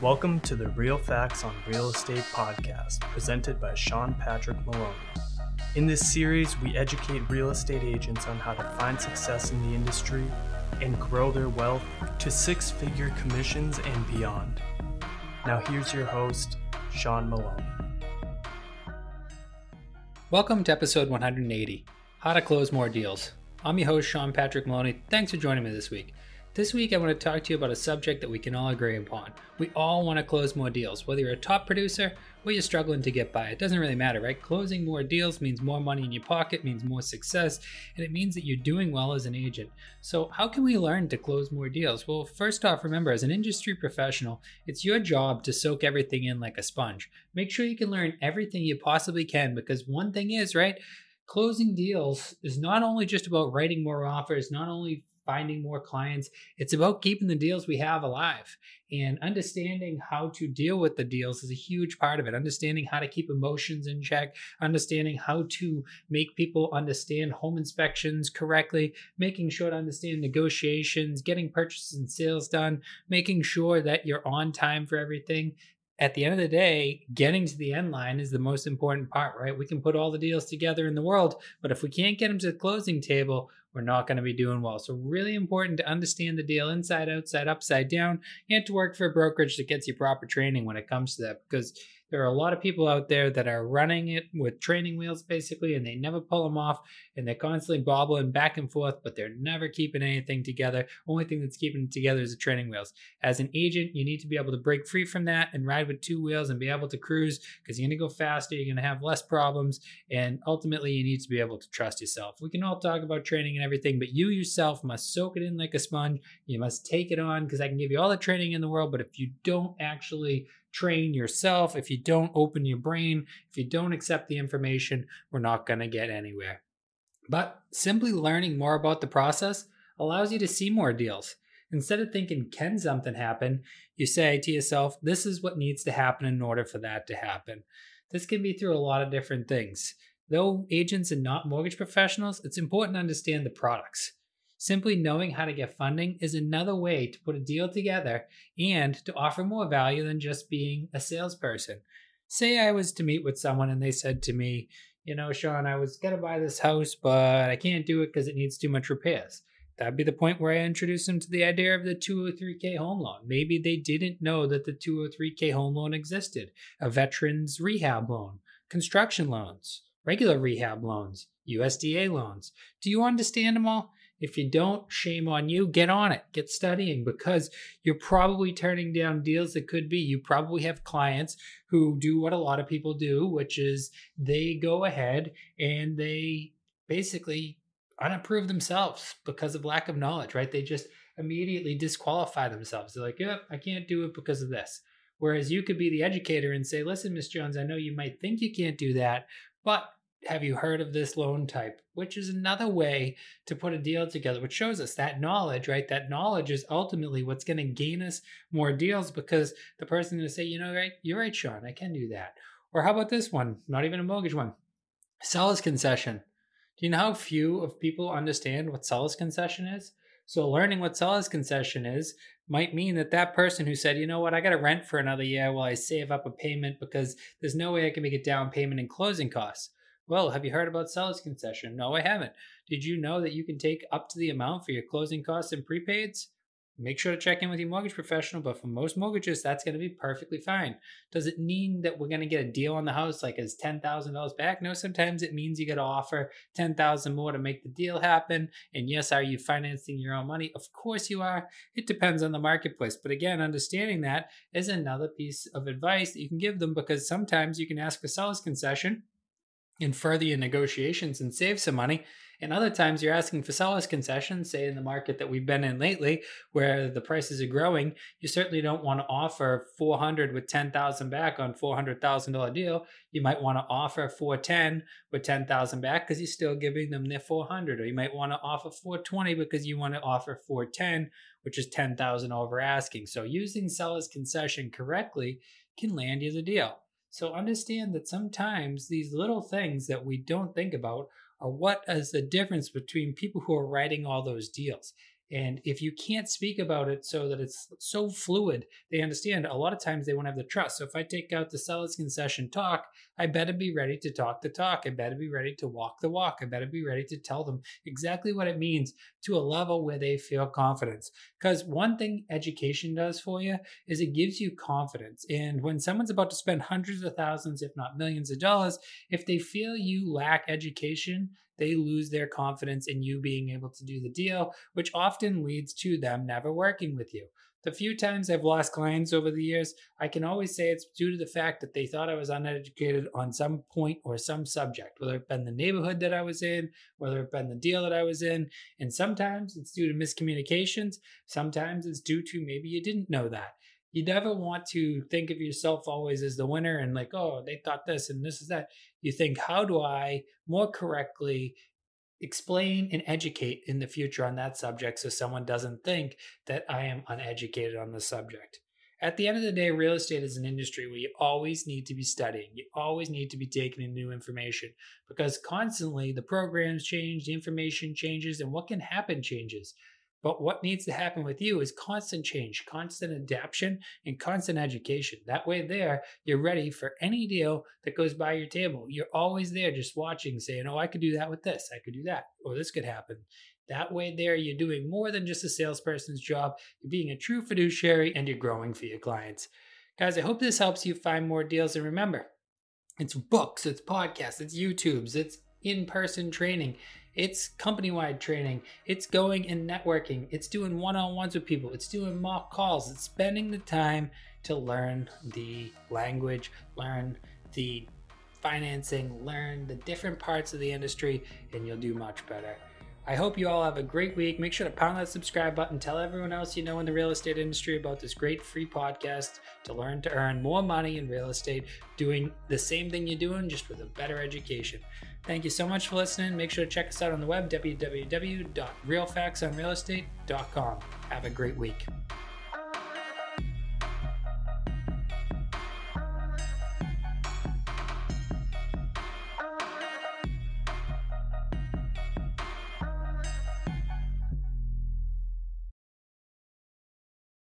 Welcome to the Real Facts on Real Estate podcast, presented by Sean Patrick Maloney. In this series, we educate real estate agents on how to find success in the industry and grow their wealth to six figure commissions and beyond. Now, here's your host, Sean Maloney. Welcome to episode 180 How to Close More Deals. I'm your host, Sean Patrick Maloney. Thanks for joining me this week. This week, I want to talk to you about a subject that we can all agree upon. We all want to close more deals, whether you're a top producer or you're struggling to get by. It doesn't really matter, right? Closing more deals means more money in your pocket, means more success, and it means that you're doing well as an agent. So, how can we learn to close more deals? Well, first off, remember, as an industry professional, it's your job to soak everything in like a sponge. Make sure you can learn everything you possibly can because one thing is, right? Closing deals is not only just about writing more offers, not only finding more clients. It's about keeping the deals we have alive. And understanding how to deal with the deals is a huge part of it. Understanding how to keep emotions in check, understanding how to make people understand home inspections correctly, making sure to understand negotiations, getting purchases and sales done, making sure that you're on time for everything at the end of the day, getting to the end line is the most important part, right? We can put all the deals together in the world, but if we can't get them to the closing table, we're not going to be doing well. So, really important to understand the deal inside, outside, upside down, and to work for a brokerage that gets you proper training when it comes to that because there are a lot of people out there that are running it with training wheels basically, and they never pull them off, and they're constantly bobbling back and forth, but they're never keeping anything together. Only thing that's keeping it together is the training wheels. As an agent, you need to be able to break free from that and ride with two wheels and be able to cruise because you're going to go faster, you're going to have less problems, and ultimately, you need to be able to trust yourself. We can all talk about training and everything, but you yourself must soak it in like a sponge. You must take it on because I can give you all the training in the world, but if you don't actually train yourself, if you don't open your brain, if you don't accept the information, we're not going to get anywhere. But simply learning more about the process allows you to see more deals. Instead of thinking, can something happen? You say to yourself, this is what needs to happen in order for that to happen. This can be through a lot of different things. Though agents are not mortgage professionals, it's important to understand the products. Simply knowing how to get funding is another way to put a deal together and to offer more value than just being a salesperson. Say I was to meet with someone and they said to me, you know, Sean, I was going to buy this house, but I can't do it because it needs too much repairs. That'd be the point where I introduce them to the idea of the 203k home loan. Maybe they didn't know that the 203k home loan existed, a veteran's rehab loan, construction loans, regular rehab loans, USDA loans. Do you understand them all? If you don't, shame on you. Get on it. Get studying because you're probably turning down deals that could be. You probably have clients who do what a lot of people do, which is they go ahead and they basically unapprove themselves because of lack of knowledge, right? They just immediately disqualify themselves. They're like, yep, I can't do it because of this. Whereas you could be the educator and say, listen, Miss Jones, I know you might think you can't do that, but have you heard of this loan type? Which is another way to put a deal together, which shows us that knowledge, right? That knowledge is ultimately what's going to gain us more deals because the person going to say, you know, right, you're right, Sean, I can do that. Or how about this one? Not even a mortgage one. Seller's concession. Do you know how few of people understand what seller's concession is? So learning what seller's concession is might mean that that person who said, you know what, I got to rent for another year while I save up a payment because there's no way I can make a down payment and closing costs. Well, have you heard about seller's concession? No, I haven't. Did you know that you can take up to the amount for your closing costs and prepaids? Make sure to check in with your mortgage professional, but for most mortgages, that's going to be perfectly fine. Does it mean that we're going to get a deal on the house like as $10,000 back? No, sometimes it means you got to offer 10000 more to make the deal happen. And yes, are you financing your own money? Of course you are. It depends on the marketplace. But again, understanding that is another piece of advice that you can give them because sometimes you can ask for seller's concession and further your negotiations and save some money. And other times you're asking for seller's concessions, say in the market that we've been in lately, where the prices are growing. You certainly don't want to offer 400 with 10,000 back on $400,000 deal. You might want to offer 410 with 10,000 back because you're still giving them their 400, or you might want to offer 420 because you want to offer 410, which is 10,000 over asking. So using seller's concession correctly can land you the deal. So understand that sometimes these little things that we don't think about are what is the difference between people who are writing all those deals. And if you can't speak about it so that it's so fluid, they understand a lot of times they won't have the trust. So if I take out the seller's concession talk, I better be ready to talk the talk. I better be ready to walk the walk. I better be ready to tell them exactly what it means to a level where they feel confidence. Because one thing education does for you is it gives you confidence. And when someone's about to spend hundreds of thousands, if not millions of dollars, if they feel you lack education, they lose their confidence in you being able to do the deal, which often leads to them never working with you. The few times I've lost clients over the years, I can always say it's due to the fact that they thought I was uneducated on some point or some subject, whether it been the neighborhood that I was in, whether it been the deal that I was in. And sometimes it's due to miscommunications. Sometimes it's due to maybe you didn't know that. You never want to think of yourself always as the winner and like, oh, they thought this and this is that. You think, how do I more correctly explain and educate in the future on that subject so someone doesn't think that I am uneducated on the subject. At the end of the day, real estate is an industry where you always need to be studying. You always need to be taking in new information because constantly the programs change, the information changes, and what can happen changes. But what needs to happen with you is constant change, constant adaptation, and constant education. That way, there, you're ready for any deal that goes by your table. You're always there just watching, saying, Oh, I could do that with this, I could do that, or this could happen. That way, there, you're doing more than just a salesperson's job. You're being a true fiduciary and you're growing for your clients. Guys, I hope this helps you find more deals. And remember, it's books, it's podcasts, it's YouTubes, it's in person training. It's company wide training. It's going and networking. It's doing one on ones with people. It's doing mock calls. It's spending the time to learn the language, learn the financing, learn the different parts of the industry, and you'll do much better. I hope you all have a great week. Make sure to pound that subscribe button. Tell everyone else you know in the real estate industry about this great free podcast to learn to earn more money in real estate, doing the same thing you're doing, just with a better education. Thank you so much for listening. Make sure to check us out on the web, www.realfactsonrealestate.com. Have a great week.